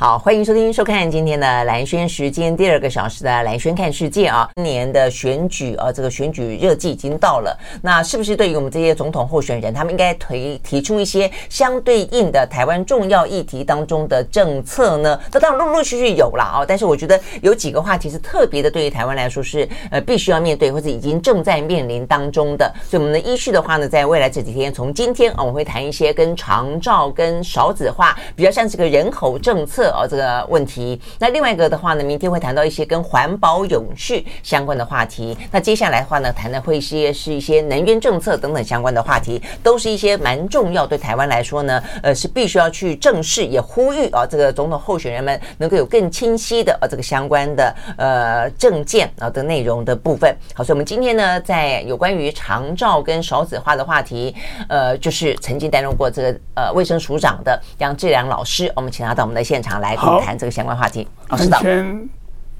好，欢迎收听、收看今天的蓝轩时间第二个小时的蓝轩看世界啊。今年的选举啊，这个选举热季已经到了，那是不是对于我们这些总统候选人，他们应该提提出一些相对应的台湾重要议题当中的政策呢？那当然陆陆续续有了啊，但是我觉得有几个话题是特别的，对于台湾来说是呃必须要面对或者已经正在面临当中的。所以我们的依序的话呢，在未来这几天，从今天啊，我们会谈一些跟长照跟少子化比较像是个人口政策。哦，这个问题。那另外一个的话呢，明天会谈到一些跟环保永续相关的话题。那接下来的话呢，谈的会些是一些能源政策等等相关的话题，都是一些蛮重要，对台湾来说呢，呃，是必须要去正视，也呼吁啊，这个总统候选人们能够有更清晰的呃这个相关的呃政见啊的内容的部分。好，所以我们今天呢，在有关于长照跟少子化的话题，呃，就是曾经担任过这个呃卫生署长的杨志良老师，我们请他到我们的现场。来谈这个相关话题。老师的，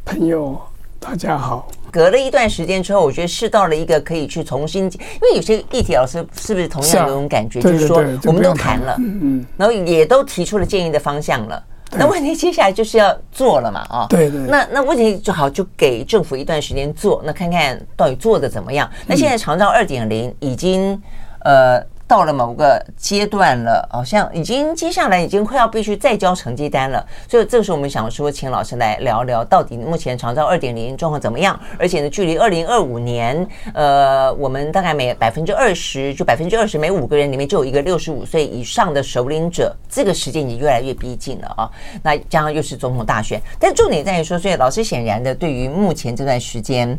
朋友，大家好。隔了一段时间之后，我觉得是到了一个可以去重新，因为有些议题，老师是不是同样有种感觉？就是说，我们都谈了，嗯嗯，然后也都提出了建议的方向了。那问题接下来就是要做了嘛？啊，对对。那那问题就好，就给政府一段时间做，那看看到底做的怎么样。那现在长照二点零已经呃。到了某个阶段了，好像已经接下来已经快要必须再交成绩单了，所以这个时候我们想说，请老师来聊聊到底目前长照二点零状况怎么样？而且呢，距离二零二五年，呃，我们大概每百分之二十，就百分之二十每五个人里面就有一个六十五岁以上的首领者，这个时间已经越来越逼近了啊。那加上又是总统大选，但重点在于说，所以老师显然的对于目前这段时间，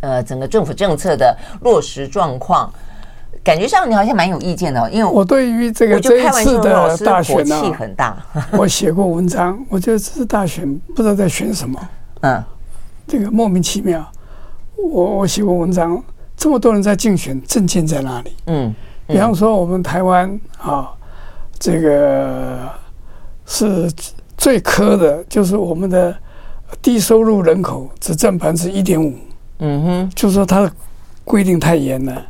呃，整个政府政策的落实状况。感觉上你好像蛮有意见的，哦，因为我，我对于这个这一次的大选呢，火气很大。我写过文章，我觉得这次大选不知道在选什么，嗯，这个莫名其妙。我我写过文章，这么多人在竞选，政见在哪里？嗯，比方说我们台湾啊，这个是最苛的，就是我们的低收入人口只占百分之一点五。嗯哼，就是说它的规定太严了。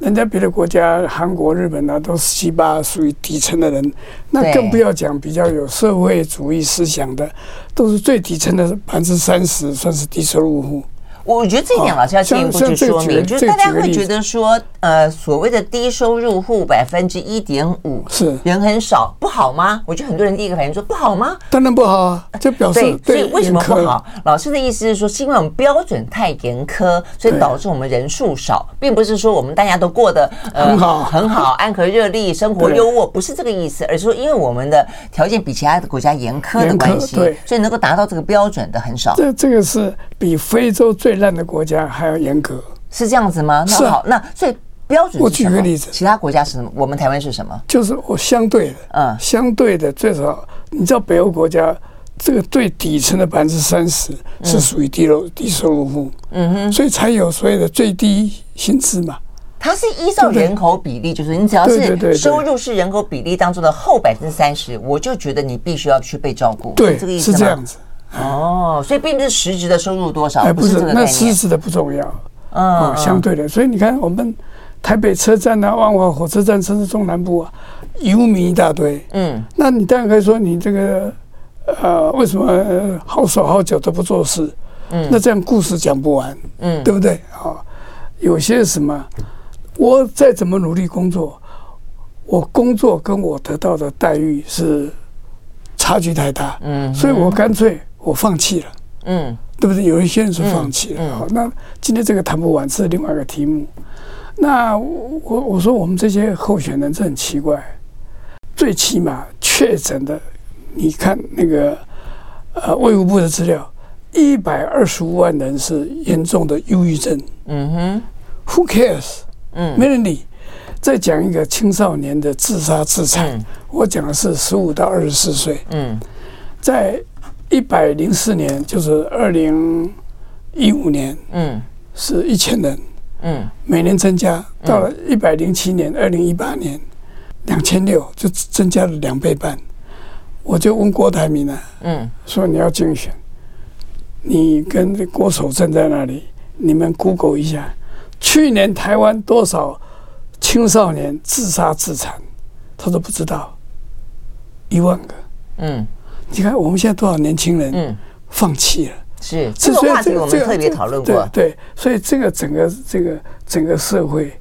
人家别的国家，韩国、日本啊，都是七八属于底层的人，那更不要讲比较有社会主义思想的，都是最底层的百分之三十，算是低收入户。我觉得这一点老师要进一步去说明，就是大家会觉得说，呃，所谓的低收入户百分之一点五是人很少，不好吗？我觉得很多人第一个反应说不好吗？当然不好啊，这表示对，所以为什么不好？老师的意思是说，是因为我们标准太严苛，所以导致我们人数少，并不是说我们大家都过得很好很好，安和热力，生活优渥，不是这个意思，而是说因为我们的条件比其他的国家严苛的关系，对，所以能够达到这个标准的很少。这这个是比非洲最。最烂的国家还要严格，是这样子吗？那好，那所以标准？我举个例子，其他国家是什么？我们台湾是什么？就是我相对的，嗯，相对的最少，你知道北欧国家这个最底层的百分之三十是属于低收低收入户，嗯哼，所以才有所谓的最低薪资嘛。它是依照人口比例，就是你只要是收入是人口比例当中的后百分之三十，我就觉得你必须要去被照顾，对，这个意思是这样子。哦，所以并不是实质的收入多少，哎，不是。那实质的不重要，嗯，相对的。所以你看，我们台北车站啊，万华火车站，甚至中南部啊，游民一大堆。嗯，那你当然可以说，你这个呃，为什么好手好脚都不做事？嗯，那这样故事讲不完，嗯，对不对？啊，有些什么，我再怎么努力工作，我工作跟我得到的待遇是差距太大，嗯，所以我干脆。我放弃了，嗯，对不对？有一些人是放弃了，好，那今天这个谈不完，是另外一个题目。那我我说我们这些候选人，这很奇怪，最起码确诊的，你看那个呃卫福部的资料，一百二十五万人是严重的忧郁症，嗯哼，Who cares？嗯，没人理。再讲一个青少年的自杀自残，我讲的是十五到二十四岁，嗯，在。一百零四年就是二零一五年，嗯，是一千人，嗯，每年增加，到了一百零七年，二零一八年，两千六，就增加了两倍半。我就问郭台铭呢，嗯，说你要竞选，你跟郭守正在那里，你们 Google 一下，去年台湾多少青少年自杀自残？他都不知道，一万个，嗯。你看我们现在多少年轻人嗯放弃了，是这个话题我们特别讨论过，对，所以这个整个这个整个社会。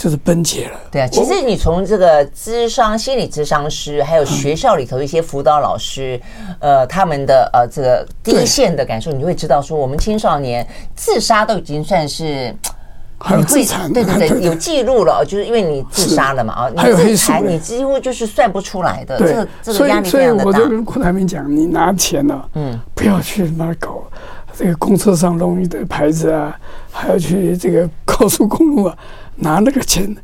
就是崩解了。对啊，其实你从这个智商心理智商师，还有学校里头一些辅导老师，呃，他们的呃这个第一线的感受，你会知道说，我们青少年自杀都已经算是很有自残，对对对，有记录了，就是因为你自杀了嘛啊，还有黑数，你几乎就是算不出来的。这个这个压力非常的大。所以，所以我就跟郭台铭讲，你拿钱呢，嗯，不要去他妈搞这个公车上弄一堆牌子啊，还要去这个 高速公路啊。拿那个钱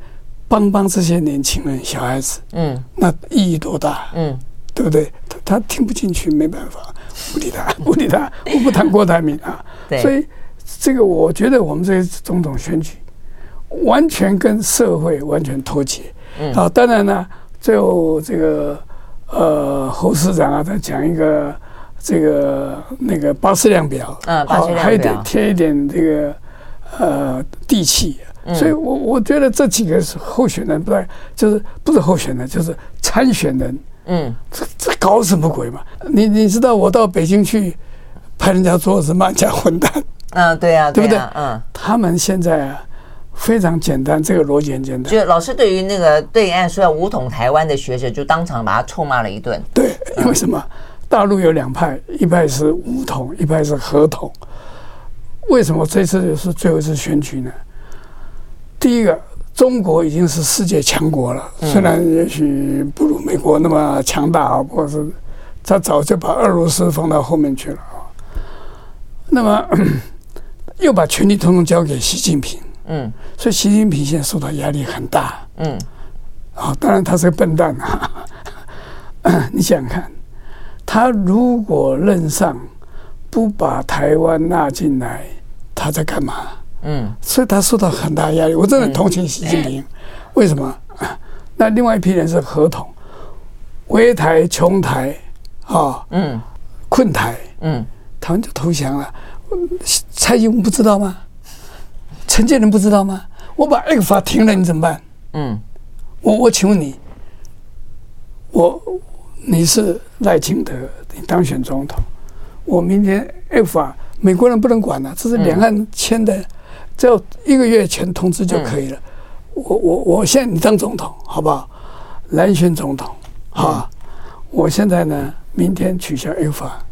帮帮这些年轻人、小孩子，嗯，那意义多大？嗯，对不对？他他听不进去，没办法，不理他，不理他，我不谈郭台铭啊。对，所以这个我觉得我们这次总统选举完全跟社会完全脱节。嗯，好，当然呢，最后这个呃侯市长啊，他讲一个这个那个八四量表，嗯，八四量表，还得贴一点这个呃地气。所以我，我我觉得这几个是候选人，不对，就是不是候选人，就是参选人。嗯，这这搞什么鬼嘛？你你知道，我到北京去拍人家桌子骂人家混蛋。嗯，对呀，对不对？嗯，他们现在啊非常简单，这个逻辑很简单。就老师对于那个对岸说要武统台湾的学者，就当场把他臭骂了一顿。对，因为什么？大陆有两派，一派是武统，一派是合统。为什么这次是最后一次选举呢？第一个，中国已经是世界强国了，虽然也许不如美国那么强大啊，不过是他早就把俄罗斯放到后面去了啊。那么又把权力统统交给习近平，嗯，所以习近平现在受到压力很大，嗯，啊，当然他是个笨蛋啊。你想想看，他如果任上不把台湾纳进来，他在干嘛？嗯，所以他受到很大压力。我真的同情习近平，为什么？那另外一批人是合同，围台、穷台，啊，嗯，困台，嗯，他们就投降了。蔡英文不知道吗？陈建仁不知道吗？我把 F 法停了，你怎么办？嗯，我我请问你，我你是赖清德，你当选总统，我明天 F 法美国人不能管了，这是两岸签的。只要一个月前通知就可以了。嗯、我我我现在你当总统好不好？蓝选总统啊！嗯、我现在呢，明天取消 A 法，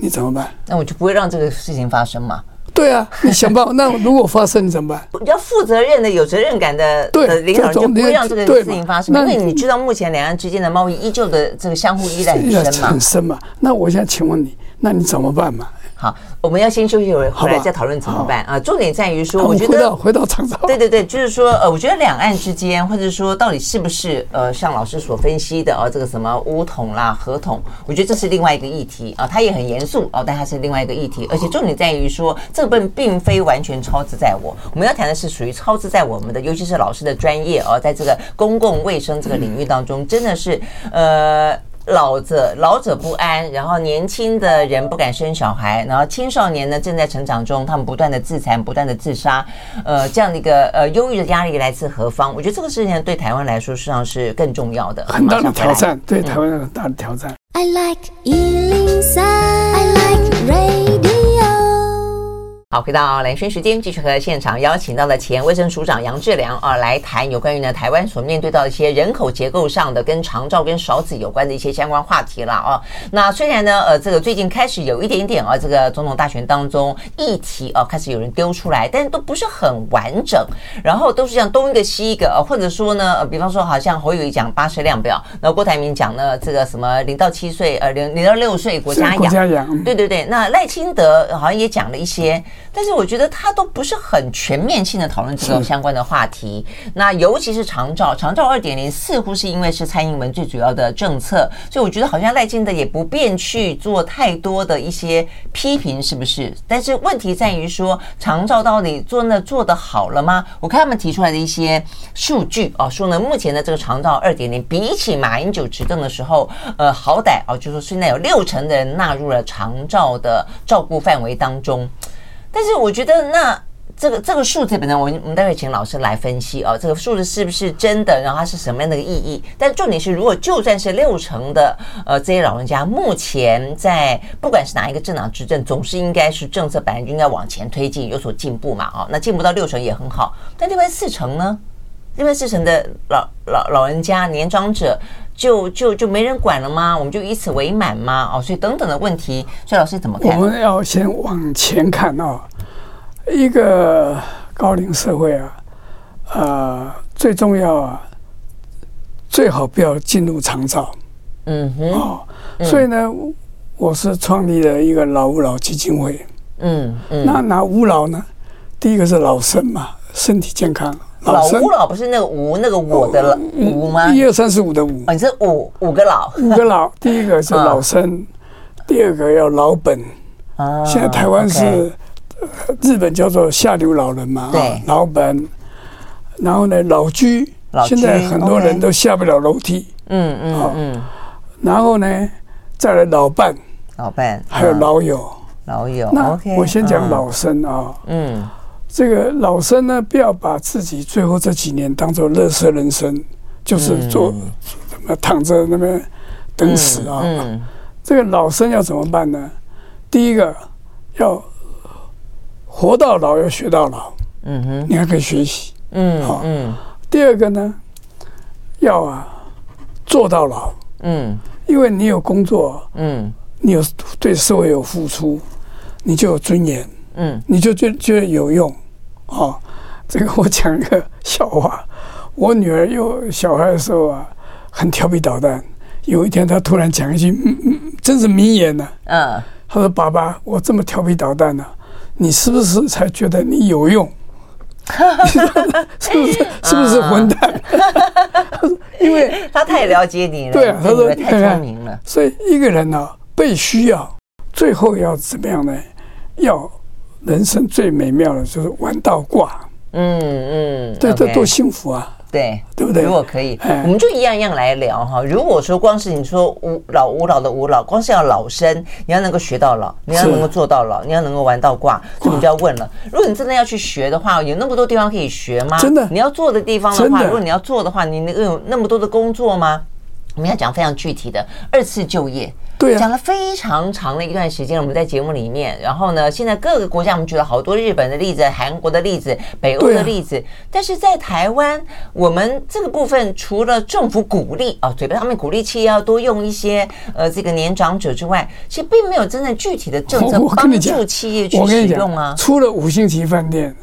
你怎么办？那我就不会让这个事情发生嘛。对啊，你想办法。那如果发生，你怎么办？比较负责任的、有责任感的对的领导人就不会让这个事情发生，因为你知道目前两岸之间的贸易依旧的这个相互依赖很深嘛。很深嘛。那我现在请问你，那你怎么办嘛？好，我们要先休息一会儿，回来再讨论怎么办啊？重点在于说，我觉得回到回到长沙，对对对，就是说，呃，我觉得两岸之间，或者说到底是不是呃，像老师所分析的啊，这个什么乌统啦、合统，我觉得这是另外一个议题啊，它也很严肃啊，但它是另外一个议题，而且重点在于说，这个并非完全超之在我，我们要谈的是属于操之在我们的，尤其是老师的专业啊，在这个公共卫生这个领域当中，真的是呃。老者老者不安，然后年轻的人不敢生小孩，然后青少年呢正在成长中，他们不断的自残，不断的自杀，呃，这样的一个呃忧郁的压力来自何方？我觉得这个事情对台湾来说实际上是更重要的，很大的挑战，对台湾很大的挑战。I like 好，回到蓝轩时间，继续和现场邀请到了前卫生署长杨志良啊，来谈有关于呢台湾所面对到一些人口结构上的跟长照跟少子有关的一些相关话题了啊。那虽然呢，呃，这个最近开始有一点点啊，这个总统大选当中议题啊开始有人丢出来，但是都不是很完整，然后都是像东一个西一个啊，或者说呢，呃，比方说好像侯友宜讲巴氏量表，那郭台铭讲呢这个什么零到七岁呃零零到六岁国家养，国家养，对对对，那赖清德好像也讲了一些。但是我觉得他都不是很全面性的讨论这个相关的话题，那尤其是长照，长照二点零似乎是因为是蔡英文最主要的政策，所以我觉得好像赖清德也不便去做太多的一些批评，是不是？但是问题在于说，长照到底做那做得好了吗？我看他们提出来的一些数据啊，说呢，目前的这个长照二点零比起马英九执政的时候，呃，好歹啊，就是说现在有六成的人纳入了长照的照顾范围当中。但是我觉得，那这个这个数字本身，我们我们待会请老师来分析哦，这个数字是不是真的，然后它是什么样的一个意义？但重点是，如果就算是六成的呃这些老人家，目前在不管是哪一个政党执政，总是应该是政策本来应该往前推进，有所进步嘛，哦，那进步到六成也很好。但另外四成呢？另外四成的老老老人家、年长者，就就就没人管了吗？我们就以此为满吗？哦，所以等等的问题，所以老师怎么看？我们要先往前看哦。一个高龄社会啊，呃，最重要啊，最好不要进入长照。嗯哼。哦，所以呢，嗯、我是创立了一个老吾老基金会。嗯嗯。那那吾老呢？第一个是老身嘛，身体健康。老吴老不是那个吴那个我的老吾吗？一二三四五的五。你是五五个老。五个老，第一个是老生，嗯、第二个要老本。啊。现在台湾是。日本叫做下流老人嘛，对，老本，然后呢，老居，现在很多人都下不了楼梯，嗯嗯嗯，然后呢，再来老伴，老伴，还有老友，老友。那我先讲老生啊，嗯，这个老生呢，不要把自己最后这几年当做乐色人生，就是做什么躺着那边等死啊。这个老生要怎么办呢？第一个要。活到老要学到老，嗯哼，你还可以学习，嗯，好，嗯。第二个呢，要啊做到老，嗯，因为你有工作，嗯，你有对社会有付出，你就有尊严，嗯，你就觉觉得有用，啊，这个我讲一个笑话，我女儿有小孩的时候啊，很调皮捣蛋，有一天她突然讲一句，嗯嗯，真是名言呢，嗯，她说：“爸爸，我这么调皮捣蛋呢。”你是不是才觉得你有用？是不是？是不是混蛋？因为他太了解你了。对啊，他说太聪明了。所以一个人呢，被需要，最后要怎么样呢？要人生最美妙的就是玩到挂。嗯嗯，这，这多幸福啊！对，对不对？如果可以，我们就一样一样来聊哈。如果说光是你说无老无老的无老，光是要老生，你要能够学到老，你要能够做到老，你要能够玩到挂，所以你就要问了：如果你真的要去学的话，有那么多地方可以学吗？真的，你要做的地方的话，如果你要做的话，你能够有那么多的工作吗？我们要讲非常具体的二次就业。对、啊，讲了非常长的一段时间，我们在节目里面，然后呢，现在各个国家我们举了好多日本的例子、韩国的例子、北欧的例子，啊、但是在台湾，我们这个部分除了政府鼓励啊，嘴巴上面鼓励企业要多用一些呃这个年长者之外，其实并没有真正具体的政策帮助企业去使用啊。除了五星级饭店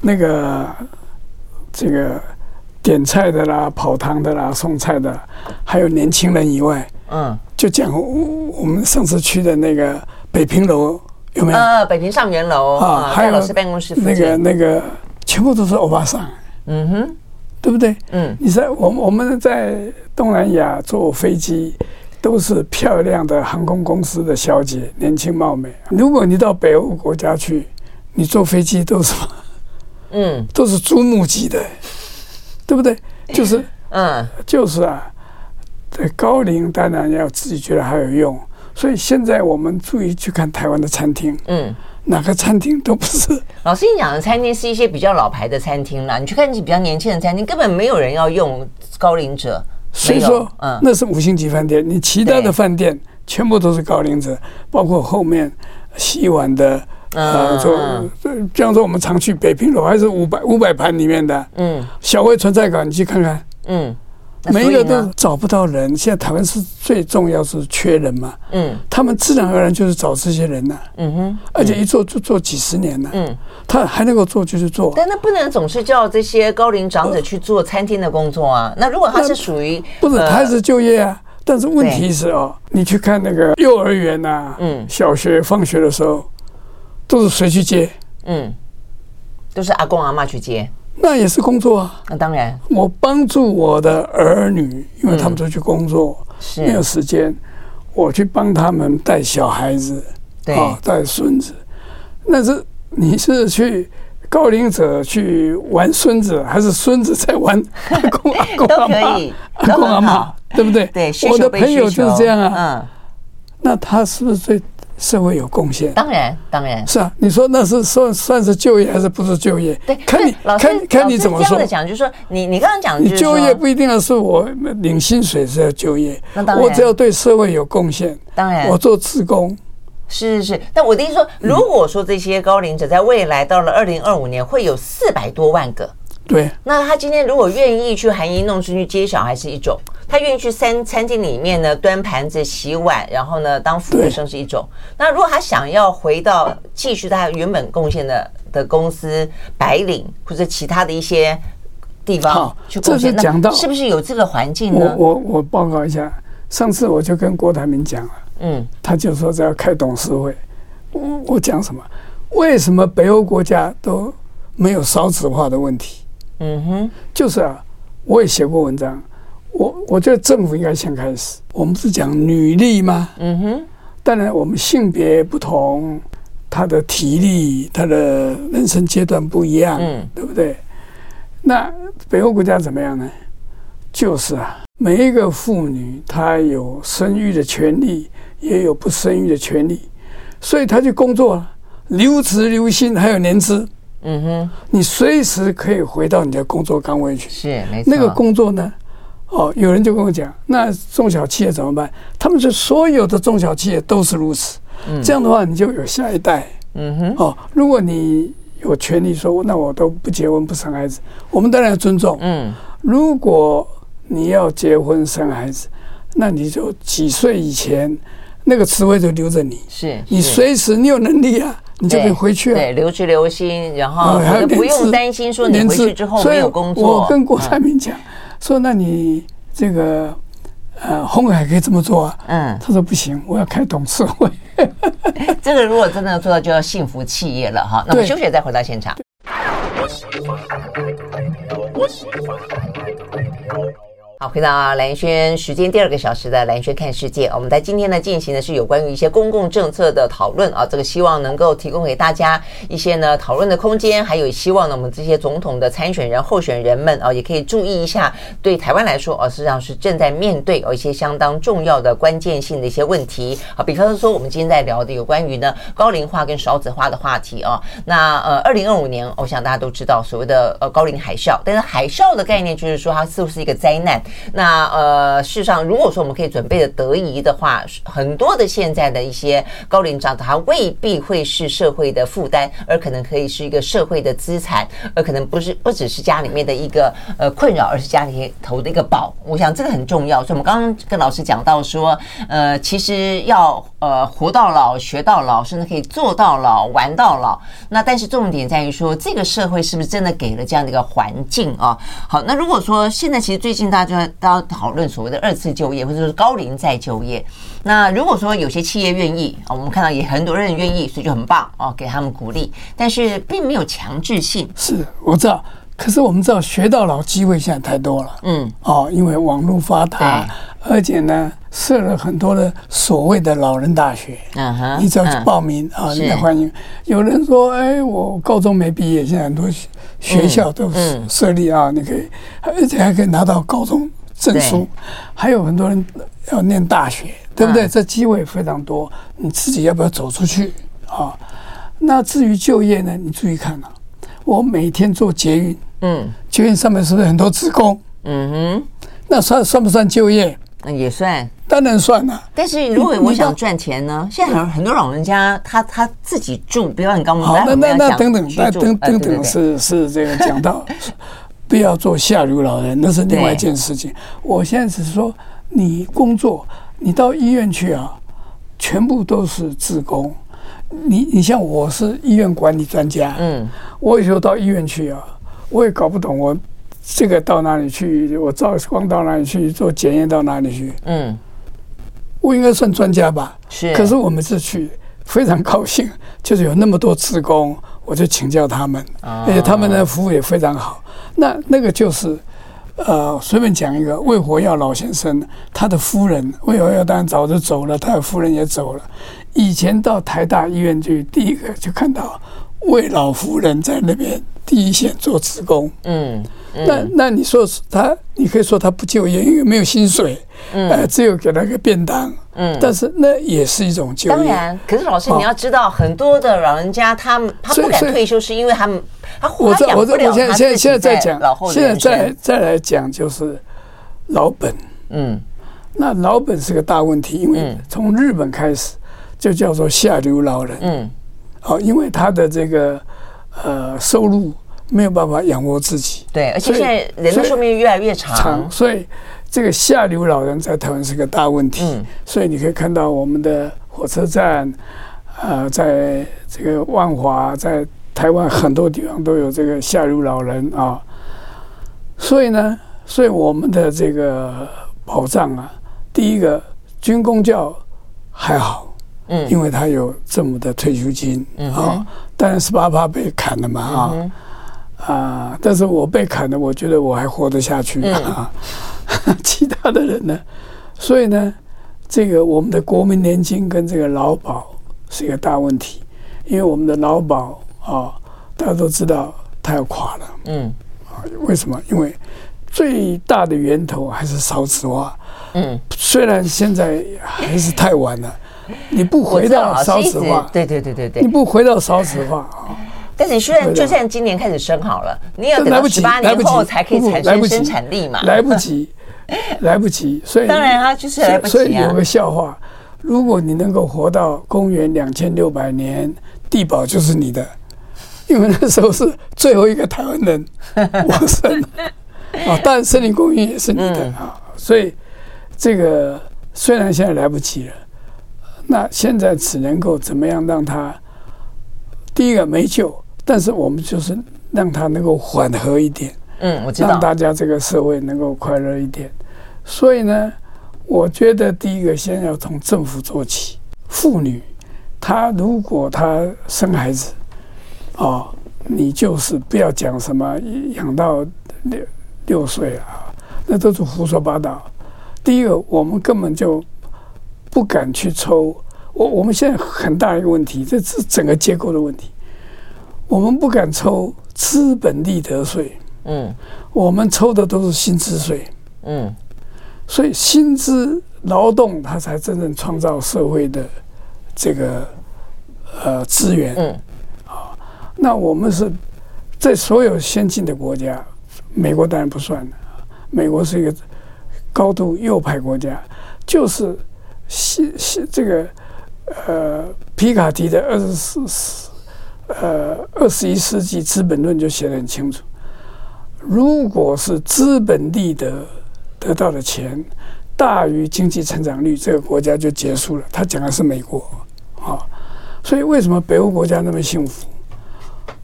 那个这个点菜的啦、跑堂的啦、送菜的，还有年轻人以外，嗯。就讲我们上次去的那个北平楼有没有？呃，北平上元楼啊，还有老师办公室那个那个，全部都是欧巴桑。嗯哼，对不对？嗯，你在我我们在东南亚坐飞机，都是漂亮的航空公司的小姐，年轻貌美。如果你到北欧国家去，你坐飞机都是什么？嗯，都是猪木级的，对不对？就是嗯，就是啊。对高龄当然要自己觉得还有用，所以现在我们注意去看台湾的餐厅，嗯，哪个餐厅都不是。老师，你讲的餐厅是一些比较老牌的餐厅啦，你去看一些比较年轻的餐厅，根本没有人要用高龄者。所以说，嗯，那是五星级饭店，你其他的饭店全部都是高龄者，包括后面洗碗的，呃，就比方说我们常去北平楼还是五百五百盘里面的，嗯，小味川菜馆，你去看看，嗯。每一个都找不到人，现在台湾是最重要是缺人嘛，嗯，他们自然而然就是找这些人呐，嗯哼，而且一做就做几十年了，嗯，他还能够做就是做，但那不能总是叫这些高龄长者去做餐厅的工作啊。那如果他是属于不是他是就业啊，但是问题是哦，你去看那个幼儿园呐，嗯，小学放学的时候都是谁去接？嗯，都是阿公阿妈去接。那也是工作啊！那当然，我帮助我的儿女，因为他们都去工作，没有时间，我去帮他们带小孩子，对，带孙子。那是你是去高龄者去玩孙子，还是孙子在玩 阿公阿公阿妈？阿公阿妈，对不对？对，我的朋友就是这样啊。嗯，那他是不是最社会有贡献。当然，当然是啊。你说那是算算是就业还是不是就业？对，看你看看你怎么说。讲就是说，你你刚刚讲，你就业不一定要是我领薪水是要就业，那当然，我只要对社会有贡献，当然，我做职工。是是是，但我的意思说，如果说这些高龄者在未来到了二零二五年会有四百多万个，对，那他今天如果愿意去含饴弄孙去接小孩是一种，他愿意去餐餐厅里面呢端盘子洗碗，然后呢当服务生是一种。那如果他想要回到继续他原本贡献的的公司白领或者其他的一些地方去贡献，讲到是不是有这个环境呢？我我我报告一下，上次我就跟郭台铭讲了。嗯，他就说这要开董事会，我我讲什么？为什么北欧国家都没有少子化的问题？嗯哼，就是啊，我也写过文章，我我觉得政府应该先开始。我们是讲女力吗？嗯哼，当然我们性别不同，她的体力、她的人生阶段不一样，嗯，对不对？那北欧国家怎么样呢？就是啊，每一个妇女她有生育的权利。也有不生育的权利，所以她去工作了，留职留薪，还有年资。嗯哼，你随时可以回到你的工作岗位去。是，没错。那个工作呢？哦，有人就跟我讲，那中小企业怎么办？他们是，所有的中小企业都是如此。嗯，这样的话，你就有下一代。嗯哼，哦，如果你有权利说，那我都不结婚不生孩子，我们当然要尊重。嗯，如果你要结婚生孩子，那你就几岁以前。那个职位就留着你，是你随时你有能力啊，你就可以回去啊。对，留职留薪，然后你不用担心说你回去之后没有工作。我跟郭台铭讲说，那你这个呃，鸿海可以这么做啊？嗯，他说不行，我要开董事会。这个如果真的做到，就要幸福企业了哈。那我们休息再回到现场。好，回到蓝轩时间第二个小时的蓝轩看世界，我们在今天呢进行的是有关于一些公共政策的讨论啊，这个希望能够提供给大家一些呢讨论的空间，还有希望呢我们这些总统的参选人候选人们啊，也可以注意一下，对台湾来说啊，实际上是正在面对有一些相当重要的关键性的一些问题啊，比方说我们今天在聊的有关于呢高龄化跟少子化的话题啊，那呃二零二五年，我想大家都知道所谓的呃高龄海啸，但是海啸的概念就是说它是不是一个灾难？那呃，事实上，如果说我们可以准备的得宜的话，很多的现在的一些高龄长者，他未必会是社会的负担，而可能可以是一个社会的资产，而可能不是不只是家里面的一个呃困扰，而是家里头的一个宝。我想这个很重要。所以我们刚刚跟老师讲到说，呃，其实要呃活到老学到老，甚至可以做到老玩到老。那但是重点在于说，这个社会是不是真的给了这样的一个环境啊？好，那如果说现在其实最近大家大家讨论所谓的二次就业，或者说高龄再就业。那如果说有些企业愿意啊，我们看到也很多人愿意，所以就很棒哦，给他们鼓励。但是并没有强制性。是，我知道。可是我们知道，学到老机会现在太多了。嗯。哦，因为网络发达，而且呢，设了很多的所谓的老人大学。嗯哼。你只要去报名啊，人家欢迎。有人说：“哎，我高中没毕业，现在很多学校都设立啊，你可以，而且还可以拿到高中。”证书，还有很多人要念大学，对不对？这机会非常多，你自己要不要走出去啊？那至于就业呢？你注意看啊，我每天坐捷运，嗯，捷运上面是不是很多职工？嗯哼，那算算不算就业？嗯，也算，当然算了。但是如果我想赚钱呢？现在很很多老人家，他他自己住，比如很高门，好，那那那等等，那等等等是是这个讲到。不要做下流老人，那是另外一件事情。我现在只是说，你工作，你到医院去啊，全部都是职工。你你像我是医院管理专家，嗯，我有时候到医院去啊，我也搞不懂，我这个到哪里去，我照光到哪里去，做检验到哪里去，嗯，我应该算专家吧？是。可是我们是去，非常高兴，就是有那么多职工，我就请教他们，而且他们的服务也非常好。那那个就是，呃，随便讲一个魏活耀老先生，他的夫人魏活耀当然早就走了，他的夫人也走了。以前到台大医院去，第一个就看到为老夫人在那边第一线做职工，嗯，嗯。那那你说他，你可以说他不就业，因为没有薪水，嗯、呃，只有给他个便当，嗯，但是那也是一种就业。当然，可是老师你要知道，很多的老人家他们他不敢退休，是因为他们他活养不了他自己在老后人生。我现在现在在讲，现在再再来讲就是老本，嗯，那老本是个大问题，因为从日本开始就叫做下流老人，嗯。好，因为他的这个呃收入没有办法养活自己，对，而且现在人的寿命越来越长，长，所以这个下流老人在台湾是个大问题。嗯，所以你可以看到我们的火车站，呃，在这个万华，在台湾很多地方都有这个下流老人啊。所以呢，所以我们的这个保障啊，第一个军公教还好。嗯，因为他有政府的退休金，嗯啊，当然十八趴被砍了嘛啊，啊，但是我被砍了，我觉得我还活得下去啊。其他的人呢？所以呢，这个我们的国民年金跟这个劳保是一个大问题，因为我们的劳保啊，大家都知道它要垮了，嗯啊，为什么？因为最大的源头还是少子化，嗯，虽然现在还是太晚了。你不回到少子化，对对对对对，你不回到少子化啊！但是你虽然就算今年开始生好了，你要等到十八年后才可以产生生产力嘛？来不 及，来不及。所以当然啊，就是来不及啊。所以有个笑话：如果你能够活到公元两千六百年，地堡就是你的，因为那时候是最后一个台湾人往生啊。当然，森林公园也是你的啊。所以这个虽然现在来不及了。那现在只能够怎么样让他第一个没救，但是我们就是让他能够缓和一点，嗯，我知道，让大家这个社会能够快乐一点。所以呢，我觉得第一个先要从政府做起。妇女，她如果她生孩子，哦，你就是不要讲什么养到六六岁啊，那都是胡说八道。第一个，我们根本就。不敢去抽，我我们现在很大一个问题，这是整个结构的问题。我们不敢抽资本利得税，嗯，我们抽的都是薪资税，嗯，所以薪资劳动它才真正创造社会的这个呃资源，嗯，啊，那我们是在所有先进的国家，美国当然不算了，美国是一个高度右派国家，就是。西西这个呃，皮卡迪的二十四世呃二十一世纪资本论就写得很清楚，如果是资本利得得到的钱大于经济成长率，这个国家就结束了。他讲的是美国啊，所以为什么北欧国家那么幸福？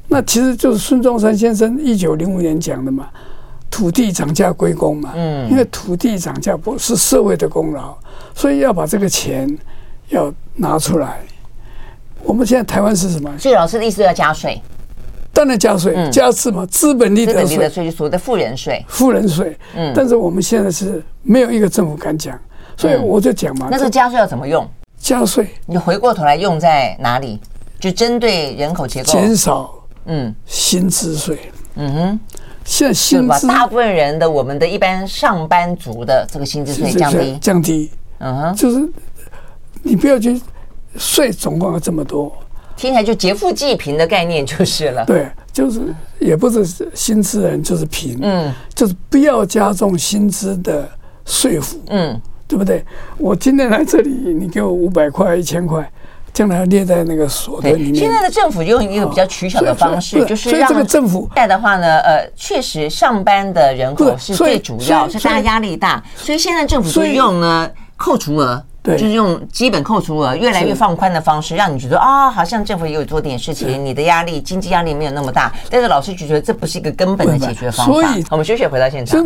那其实就是孙中山先生一九零五年讲的嘛，土地涨价归公嘛，嗯，因为土地涨价不是社会的功劳。所以要把这个钱要拿出来。我们现在台湾是什么？所以老师的意思要加税，当然加税，嗯、加什么？资本利得税，资本利得税就所谓的富人税。富人税，嗯。但是我们现在是没有一个政府敢讲，所以我就讲嘛。那这个加税要怎么用？加税，你回过头来用在哪里？就针对人口结构，减少，嗯，薪资税，嗯哼。现在薪资，大部分人的我们的一般上班族的这个薪资税降低，降低。嗯哼，就是你不要去税总共要这么多，听起来就劫富济贫的概念就是了。对，就是也不是薪资人就是贫，嗯，就是不要加重薪资的税负，嗯，对不对？我今天来这里，你给我五百块、一千块，将来列在那个所得里面。现在的政府用一个比较取巧的方式，就是让这个政府在的话呢，呃，确实上班的人口是最主要，是大家压力大，所以现在政府是用呢。扣除额，对，就是用基本扣除额越来越放宽的方式，让你觉得啊，好像政府也有做点事情，你的压力、经济压力没有那么大。但是老师就觉得这不是一个根本的解决方法。所以，我们休息回到现场。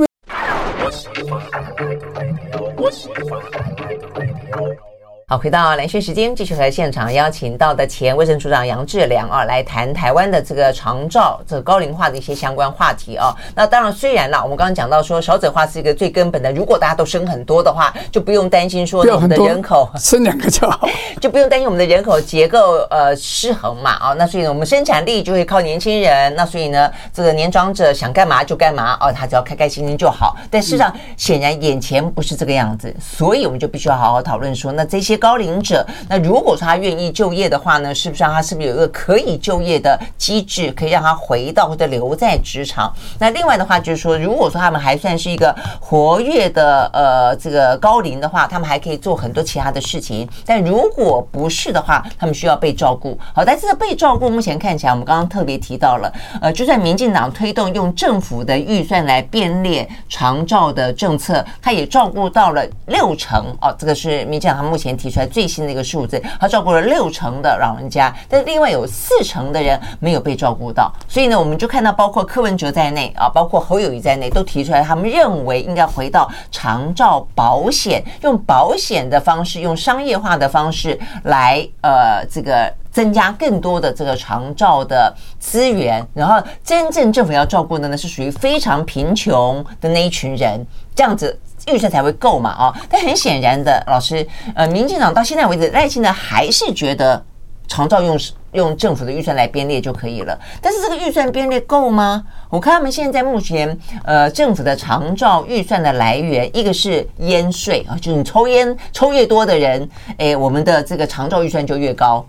好，回到蓝轩时间，继续和现场邀请到的前卫生署长杨志良啊，来谈台湾的这个长照、这个高龄化的一些相关话题啊。那当然，虽然啦，我们刚刚讲到说少子化是一个最根本的，如果大家都生很多的话，就不用担心说我们的人口 生两个就好，就不用担心我们的人口结构呃失衡嘛啊。那所以呢，我们生产力就会靠年轻人。那所以呢，这个年长者想干嘛就干嘛哦，他只要开开心心就好。但事实上，显然眼前不是这个样子，所以我们就必须要好好讨论说，那这些。高龄者，那如果说他愿意就业的话呢，是不是让他是不是有一个可以就业的机制，可以让他回到或者留在职场？那另外的话就是说，如果说他们还算是一个活跃的呃这个高龄的话，他们还可以做很多其他的事情。但如果不是的话，他们需要被照顾。好，但是这个被照顾目前看起来，我们刚刚特别提到了，呃，就算民进党推动用政府的预算来编列长照的政策，他也照顾到了六成哦。这个是民进党他目前提。提出来最新的一个数字，他照顾了六成的老人家，但另外有四成的人没有被照顾到，所以呢，我们就看到包括柯文哲在内啊，包括侯友谊在内，都提出来他们认为应该回到长照保险，用保险的方式，用商业化的方式来呃这个增加更多的这个长照的资源，然后真正政府要照顾的呢是属于非常贫穷的那一群人，这样子。预算才会够嘛？啊，但很显然的，老师，呃，民进党到现在为止，赖清德还是觉得长照用用政府的预算来编列就可以了。但是这个预算编列够吗？我看他们现在目前，呃，政府的长照预算的来源，一个是烟税啊，就是你抽烟抽越多的人，哎，我们的这个长照预算就越高。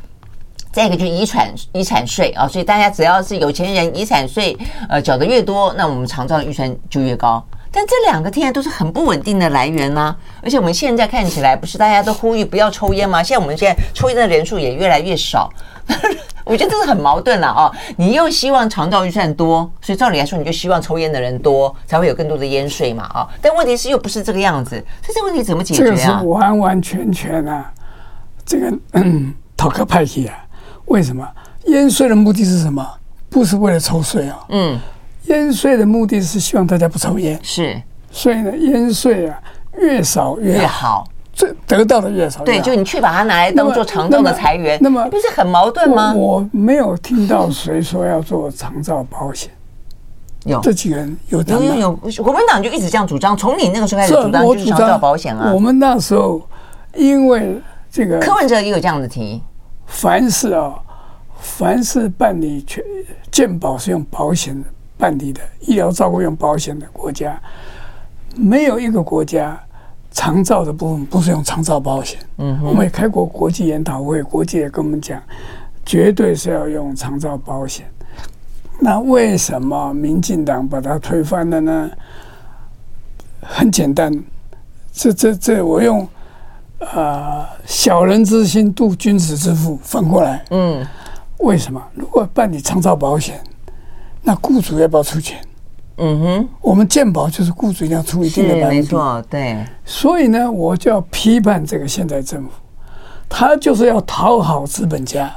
再一个就是遗产遗产税啊，所以大家只要是有钱人，遗产税呃缴得越多，那我们长照的预算就越高。但这两个天然都是很不稳定的来源呢、啊，而且我们现在看起来不是大家都呼吁不要抽烟吗？现在我们现在抽烟的人数也越来越少，我觉得这是很矛盾了啊！你又希望长照预算多，所以照理来说你就希望抽烟的人多，才会有更多的烟税嘛啊！但问题是又不是这个样子，所以这个问题怎么解决啊？这个是完完全全啊，这个嗯，讨个派系啊！为什么烟税的目的是什么？不是为了抽税啊？嗯。烟税的目的是希望大家不抽烟，是，所以呢，烟税啊越少越好，这得到的越少越好。对，就你去把它拿来当做长照的财源，那么，不是很矛盾吗？我，我没有听到谁说要做长照保险，有这几个人有有有有，国民党就一直这样主张，从你那个时候开始主张就是长照保险啊。我们那时候因为这个柯文哲也有这样的提，凡是啊，凡是办理全健保是用保险的。办理的医疗照顾用保险的国家，没有一个国家长照的部分不是用长照保险。嗯，我们也开过国际研讨会，国际也跟我们讲，绝对是要用长照保险。那为什么民进党把它推翻了呢？很简单，这这这，我用啊、呃，小人之心度君子之腹，反过来。嗯，为什么？如果办理长照保险？那雇主要不要出钱？嗯哼，我们健保就是雇主一定要出一定的百分比，没错，对。所以呢，我就要批判这个现在政府，他就是要讨好资本家。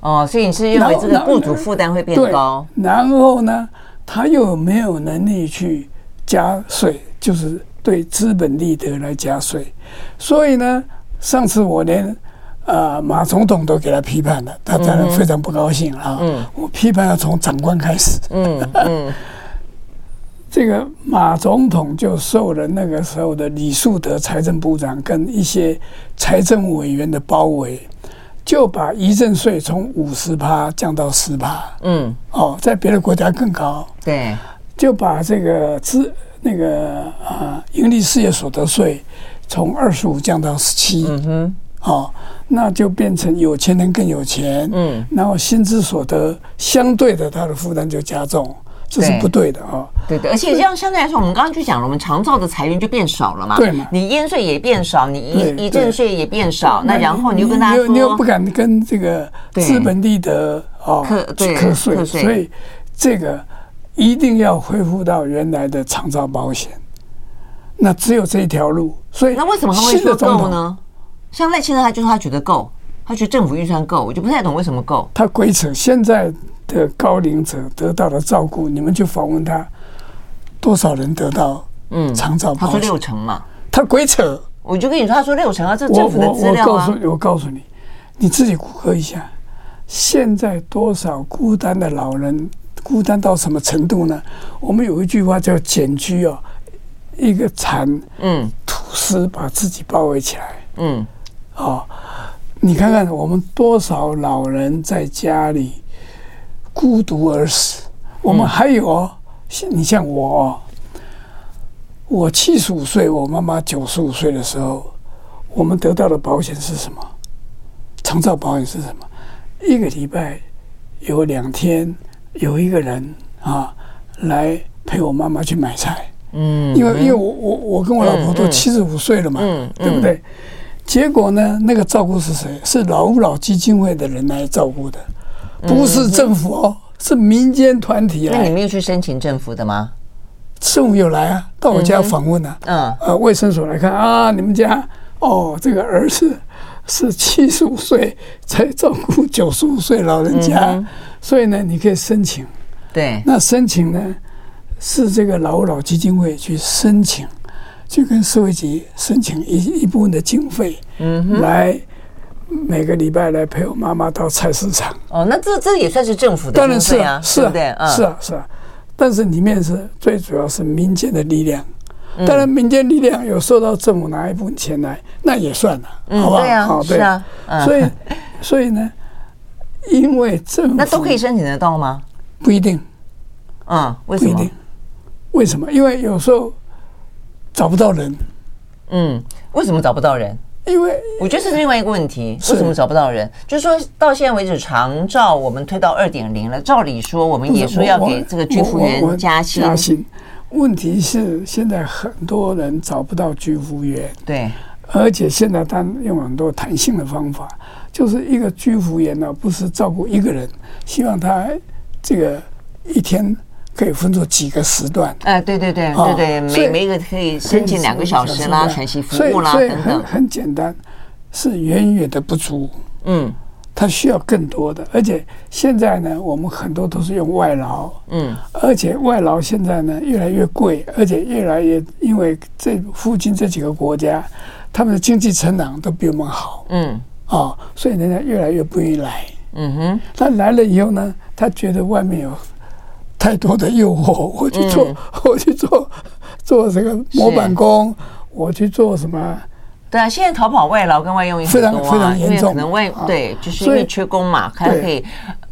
哦，所以你是认为这个雇主负担会变高？然后呢，他又没有能力去加税，就是对资本利得来加税。所以呢，上次我连。啊，马总统都给他批判了，他当然非常不高兴啊。嗯，我批判要从长官开始。嗯嗯，这个马总统就受了那个时候的李树德财政部长跟一些财政委员的包围，就把遗赠税从五十趴降到十趴。嗯，哦，在别的国家更高。对，就把这个资那个啊盈利事业所得税从二十五降到十七。嗯哼。哦，那就变成有钱人更有钱，嗯，然后薪资所得相对的，他的负担就加重，这是不对的啊、哦。对的，而且这样相对来说，我们刚刚就讲了，我们长照的财源就变少了嘛。对嘛？你烟税也变少，你遗遗赠税也变少，那然后你又跟大家说，你又不敢跟这个资本利得哦去课税，所以这个一定要恢复到原来的长照保险。那只有这一条路，所以那为什么他会说够呢？像赖清德，他就是他觉得够，他觉得政府预算够，我就不太懂为什么够。他鬼扯，现在的高龄者得到了照顾，你们就访问他，多少人得到嗯长照保险？他说六成嘛。他鬼扯，我就跟你说，他说六成啊，这政府的资料啊。我我告诉你，我告诉你，你自己谷歌一下，现在多少孤单的老人，孤单到什么程度呢？我们有一句话叫“简居”哦，一个蚕，嗯，吐丝把自己包围起来，嗯，哦，你看看我们多少老人在家里孤独而死。我们还有哦，你像我哦，我七十五岁，我妈妈九十五岁的时候，我们得到的保险是什么？长照保险是什么？一个礼拜有两天有一个人啊来陪我妈妈去买菜。嗯，因为因为我我我跟我老婆都七十五岁了嘛，嗯，对不对？结果呢，那个照顾是谁？是劳老基金会的人来照顾的，不是政府哦。是民间团体啊？那你没有去申请政府的吗？政府有来啊，到我家访问啊。嗯，呃，卫生所来看啊，你们家哦，这个儿子是七十五岁才照顾九十五岁老人家，嗯、所以呢，你可以申请。对，那申请呢是这个老老基金会去申请，就跟社会局申请一一部分的经费，嗯，来。每个礼拜来陪我妈妈到菜市场。哦，那这这也算是政府的当然是啊，是啊，对是啊，是啊。但是里面是最主要是民间的力量。当然，民间力量有受到政府拿一部分钱来，那也算了，好吧？好，对啊。所以，所以呢，因为政府那都可以申请得到吗？不一定。嗯，为什么？为什么？因为有时候找不到人。嗯，为什么找不到人？因为我觉得是另外一个问题，为什么找不到人？就是说到现在为止，长照我们推到二点零了，照理说我们也说要给这个居服员加薪。加薪，问题是现在很多人找不到居服员，对，而且现在他用很多弹性的方法，就是一个居服员呢，不是照顾一个人，希望他这个一天。可以分作几个时段？哎，对对对对对，每每一个可以申请两个小时啦，喘息服务啦等等。很很简单，是远远的不足。嗯，他需要更多的，而且现在呢，我们很多都是用外劳。嗯，而且外劳现在呢越来越贵，而且越来越因为这附近这几个国家，他们的经济成长都比我们好。嗯，啊，所以人家越来越不愿意来。嗯哼，他来了以后呢，他觉得外面有。太多的诱惑，我去做，嗯、我去做做这个模板工，我去做什么？对啊，现在逃跑外劳跟外佣也很多啊，非常非常严重。可能外对，就是因为缺工嘛，还可以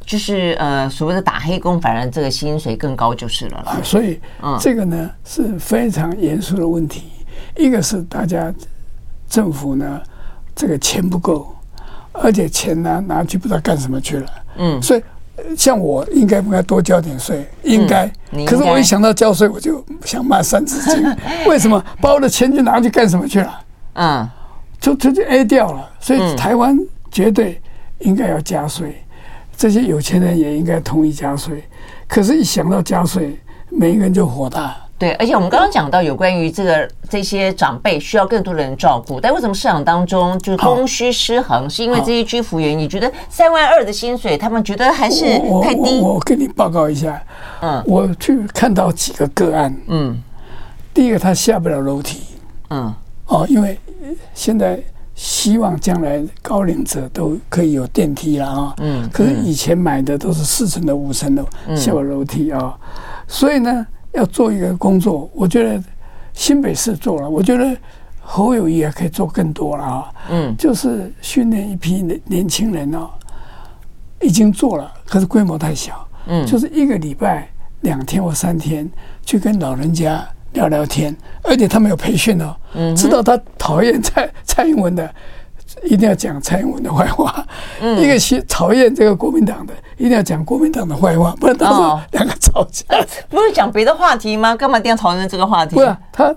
就是呃所谓的打黑工，反而这个薪水更高就是了啦。所以，嗯，这个呢是非常严肃的问题。一个是大家政府呢这个钱不够，而且钱呢拿去不知道干什么去了。嗯，所以。像我应该不该多交点税？应该。可是我一想到交税，我就想骂三字经。为什么把我的钱就拿去干什么去了？嗯，就直接 A 掉了。所以台湾绝对应该要加税，这些有钱人也应该同意加税。可是，一想到加税，每一个人就火大。对，而且我们刚刚讲到有关于这个这些长辈需要更多的人照顾，但为什么市场当中就是供需失衡？是因为这些居服员，你觉得三万二的薪水，他们觉得还是太低？我跟你报告一下，嗯，我去看到几个个案，嗯，第一个他下不了楼梯，嗯，哦，因为现在希望将来高龄者都可以有电梯了啊，嗯，可是以前买的都是四层的、五层的，下不了楼梯啊，所以呢。要做一个工作，我觉得新北市做了，我觉得侯友谊也可以做更多了啊。嗯，就是训练一批年年轻人哦，已经做了，可是规模太小。嗯，就是一个礼拜两天或三天去跟老人家聊聊天，而且他们有培训哦，嗯，知道他讨厌蔡蔡英文的。一定要讲蔡英文的坏话，嗯、一个是讨厌这个国民党的，一定要讲国民党的坏话，不然到时候两个吵架。哦、不是讲别的话题吗？干嘛一定要讨论这个话题？不是他，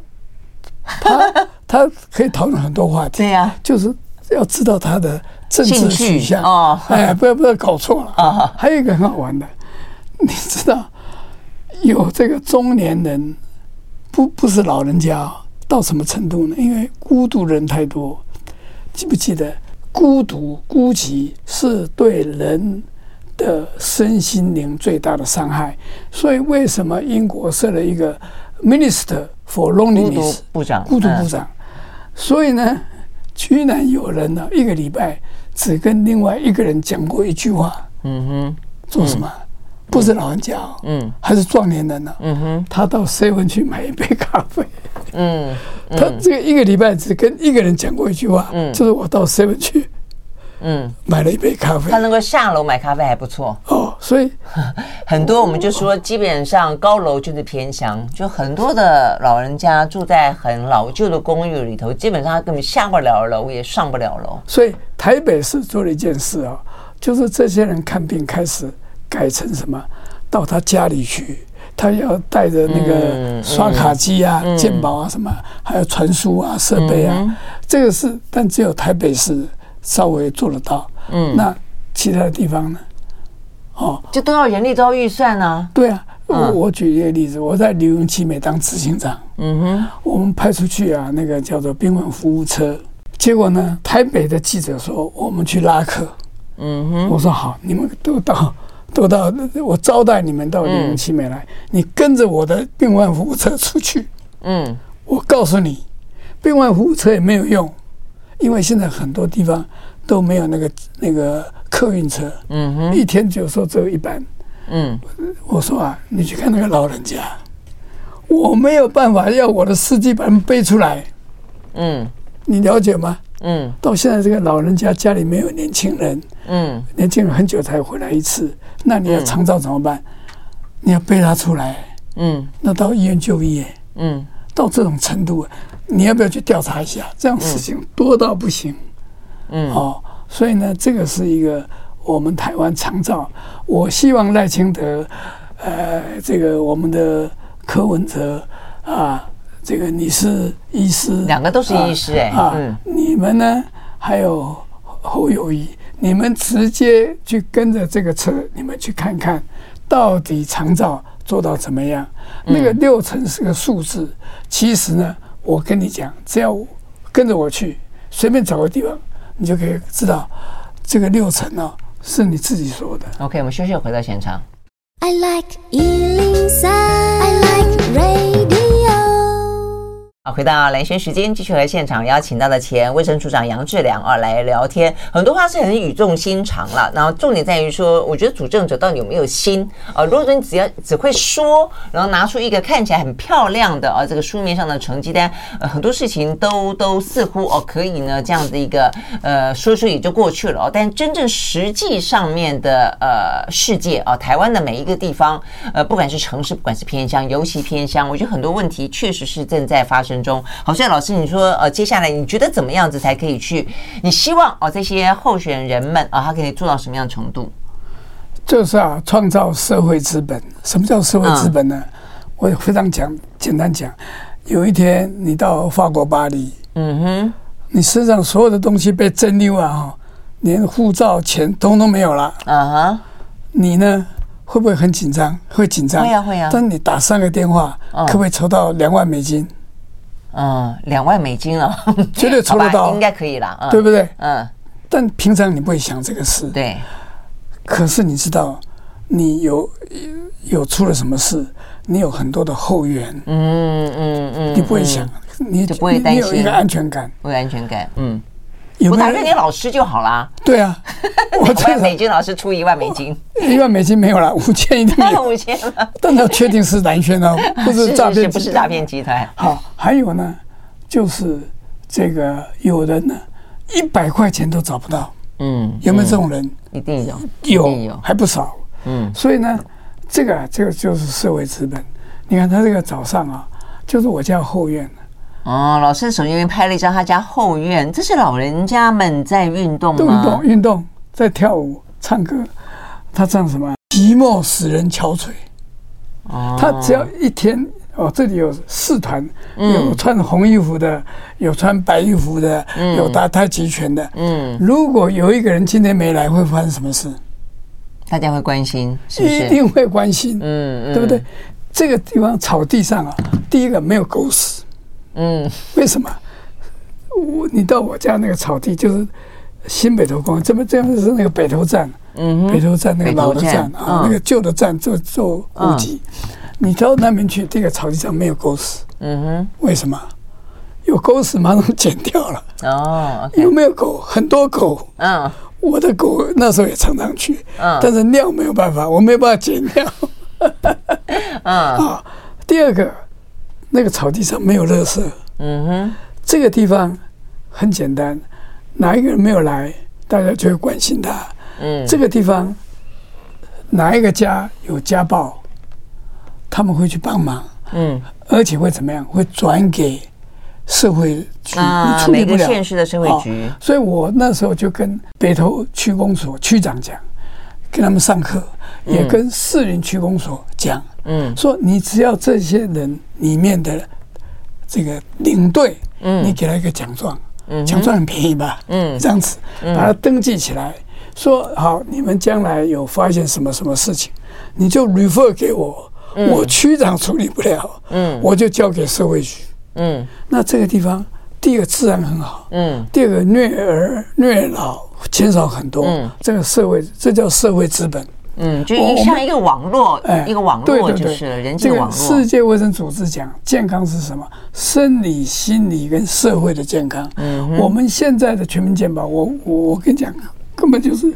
他 他可以讨论很多话题。对呀、啊，就是要知道他的政治取向哦。哎，不要不要搞错了啊！还有一个很好玩的，你知道有这个中年人，不不是老人家到什么程度呢？因为孤独人太多。记不记得，孤独孤寂是对人的身心灵最大的伤害。所以，为什么英国设了一个 Minister for Loneliness 部长，孤独部长？所以呢，居然有人呢，一个礼拜只跟另外一个人讲过一句话。嗯哼，做什么？不是老人家哦，嗯，还是壮年人呢？嗯哼，他到 seven 去买一杯咖啡。嗯，他这个一个礼拜只跟一个人讲过一句话，嗯，就是我到 seven 去。嗯，买了一杯咖啡。他能够下楼买咖啡还不错哦，所以 很多我们就说，基本上高楼就是偏乡，就很多的老人家住在很老旧的公寓里头，基本上他根本下不了楼，也上不了楼。所以台北市做了一件事啊，就是这些人看病开始改成什么，到他家里去，他要带着那个刷卡机啊、健保啊什么，还有传输啊设备啊，这个是，但只有台北市。稍微做得到，嗯，那其他的地方呢？哦，就都要人力，都要预算呢。对啊，我我举一个例子，我在刘永奇美当执行长，嗯哼，我们派出去啊，那个叫做宾馆服务车，结果呢，台北的记者说我们去拉客，嗯哼，我说好，你们都到都到，我招待你们到零零七美来，你跟着我的病患服务车出去，嗯，我告诉你，病患服务车也没有用。因为现在很多地方都没有那个那个客运车，嗯哼，一天就说只有一班，嗯，我说啊，你去看那个老人家，我没有办法要我的司机把他们背出来，嗯，你了解吗？嗯，到现在这个老人家家里没有年轻人，嗯，年轻人很久才回来一次，那你要长照怎么办？你要背他出来，嗯，那到医院就医，嗯，到这种程度。你要不要去调查一下？这样事情多到不行，嗯，哦，所以呢，这个是一个我们台湾长照。我希望赖清德，呃，这个我们的柯文哲啊，这个你是医师，两个都是医师哎，啊，嗯，你们呢，还有侯友谊，你们直接去跟着这个车，你们去看看到底长照做到怎么样？那个六成是个数字，其实呢。我跟你讲，只要跟着我去，随便找个地方，你就可以知道这个六成呢是你自己说的。OK，我们休息，回到现场。I like 回到蓝轩时间，继续和现场邀请到的前卫生署长杨志良啊来聊天。很多话是很语重心长了，然后重点在于说，我觉得主政者到底有没有心啊？如果说你只要只会说，然后拿出一个看起来很漂亮的啊这个书面上的成绩单，呃，很多事情都都似乎哦可以呢这样的一个呃说说也就过去了哦。但真正实际上面的呃世界啊，台湾的每一个地方，呃，不管是城市，不管是偏乡，尤其偏乡，我觉得很多问题确实是正在发生。中好，所以老师，你说呃，接下来你觉得怎么样子才可以去？你希望哦，这些候选人们啊，他可以做到什么样的程度？就是啊，创造社会资本。什么叫社会资本呢？嗯、我非常讲简单讲，有一天你到法国巴黎，嗯哼，你身上所有的东西被征溜啊，连护照、钱通通没有了，啊哈，你呢会不会很紧张？会紧张？会啊，会啊。但你打三个电话，嗯、可不可以筹到两万美金？嗯，两万美金了，绝对 筹得到，应该可以了，嗯、对不对？嗯，但平常你不会想这个事，对。可是你知道，你有有出了什么事，你有很多的后援，嗯嗯嗯，嗯你不会想，嗯、你就不会担心，你有一个安全感，不会安全感，嗯。我打给你老师就好啦。对啊，我这个美金老师出一万美金，一万美金没有了，五千一定有。五千了，但要确定是兰萱哦，不是诈骗，不是诈骗集团。好，还有呢，就是这个有人呢，一百块钱都找不到。嗯，有没有这种人？一定有，有，还不少。嗯，所以呢，这个这个就是社会资本。你看他这个早上啊，就是我家后院。哦，老师手机拍了一张他家后院，这是老人家们在运动吗？运动，运动，在跳舞、唱歌。他唱什么？寂寞使人憔悴。哦，他只要一天哦，这里有四团，有穿红衣服的，有穿白衣服的，有打太极拳的。嗯，如果有一个人今天没来，会发生什么事？大家会关心，是是？一定会关心。嗯，对不对？这个地方草地上啊，第一个没有狗屎。嗯，为什么？我你到我家那个草地，就是新北投公园，这边这样是那个北投站，嗯，北投站那个老的站啊，那个旧的站做做户籍。你到那边去，这个草地上没有狗屎，嗯哼，为什么？有狗屎马上剪掉了。哦，okay、有没有狗？很多狗。嗯，我的狗那时候也常常去。嗯，但是尿没有办法，我没有办法剪尿。嗯 啊，第二个，那个草地上没有垃圾。嗯哼，这个地方很简单，哪一个人没有来，大家就会关心他。嗯，这个地方哪一个家有家暴，他们会去帮忙。嗯，而且会怎么样？会转给社会局，啊、每个县市的社会局。哦，所以我那时候就跟北投区公所区长讲，跟他们上课，也跟士林区公所讲，嗯，说你只要这些人里面的这个领队，嗯，你给他一个奖状，嗯，奖状很便宜吧，嗯，这样子把它登记起来，说好，你们将来有发现什么什么事情，你就 refer 给我。我区长处理不了，嗯，我就交给社会局，嗯，那这个地方，第一个治安很好，嗯，第二个虐儿虐老减少很多，嗯，这个社会这叫社会资本，嗯，就像一个网络，哎，一个网络就是了，人际网络。世界卫生组织讲，健康是什么？生理、心理跟社会的健康。嗯，我们现在的全民健保，我我我跟你讲，根本就是，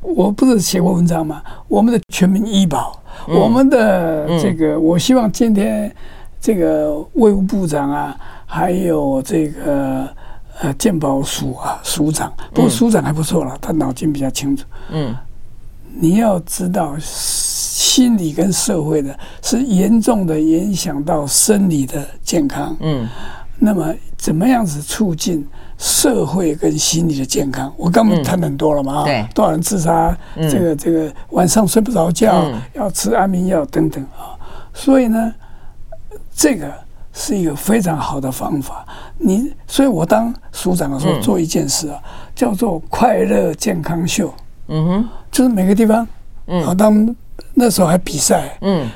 我不是写过文章吗？我们的全民医保。我们的这个，我希望今天这个卫务部长啊，还有这个呃健保署啊署长，不过署长还不错了，他脑筋比较清楚。嗯，你要知道，心理跟社会的是严重的影响到生理的健康。嗯，那么怎么样子促进？社会跟心理的健康，我刚刚谈很多了嘛？对，多少人自杀？这个这个晚上睡不着觉，要吃安眠药等等啊。所以呢，这个是一个非常好的方法。你，所以我当署长的时候做一件事啊，叫做快乐健康秀。嗯哼，就是每个地方，嗯，当那时候还比赛，嗯，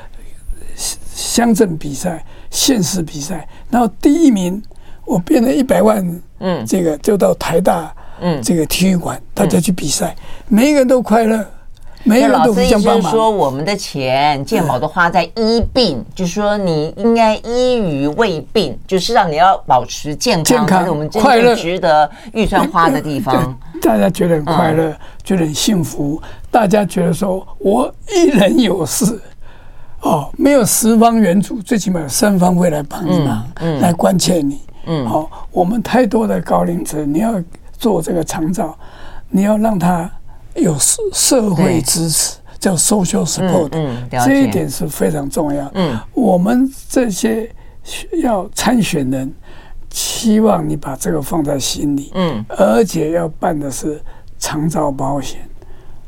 乡镇比赛、县市比赛，然后第一名。我变了一百万，嗯，这个就到台大，嗯，这个体育馆，大家去比赛，每一个人都快乐，每一个人都互相帮忙。老师意思是说，我们的钱健保都花在医病，就是说你应该医于未病，就是让你要保持健康，这是我们真正值得预算花的地方。大家觉得很快乐，觉得很幸福，大家觉得说我一人有事。哦，没有十方援助，最起码有三方会来帮你忙，嗯嗯、来关切你。嗯，好、哦，我们太多的高龄者，你要做这个长照，你要让他有社社会支持，叫 social support，嗯，嗯，这一点是非常重要。嗯，我们这些要参选人，希望你把这个放在心里，嗯，而且要办的是长照保险，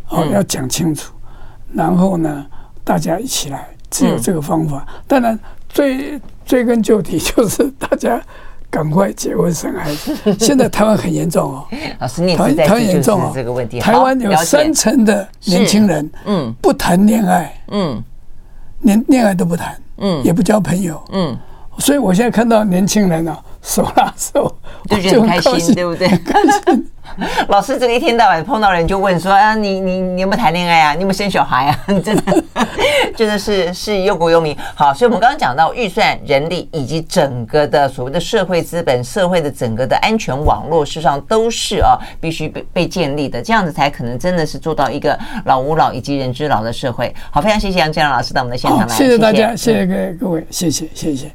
哦，嗯、要讲清楚，然后呢，大家一起来。只有这个方法，当然追追根究底就是大家赶快结婚生孩子。现在台湾很严重哦，老师，你台湾严重哦，这个问题。台湾有三成的年轻人，嗯，不谈恋爱，嗯，连恋爱都不谈，嗯，也不交朋友，嗯，所以我现在看到年轻人啊，手拉手，就很开心，对不对？开心。老师，这个一天到晚碰到人就问说啊，你你你有没有谈恋爱啊？你有没有生小孩啊？真的，真的是是忧国忧民。好，所以我们刚刚讲到预算、人力以及整个的所谓的社会资本、社会的整个的安全网络，事实上都是啊必须被被建立的，这样子才可能真的是做到一个老吾老以及人之老的社会。好，非常谢谢杨建良老师到我们的现场来，谢谢大家，谢谢各各位，谢谢谢谢。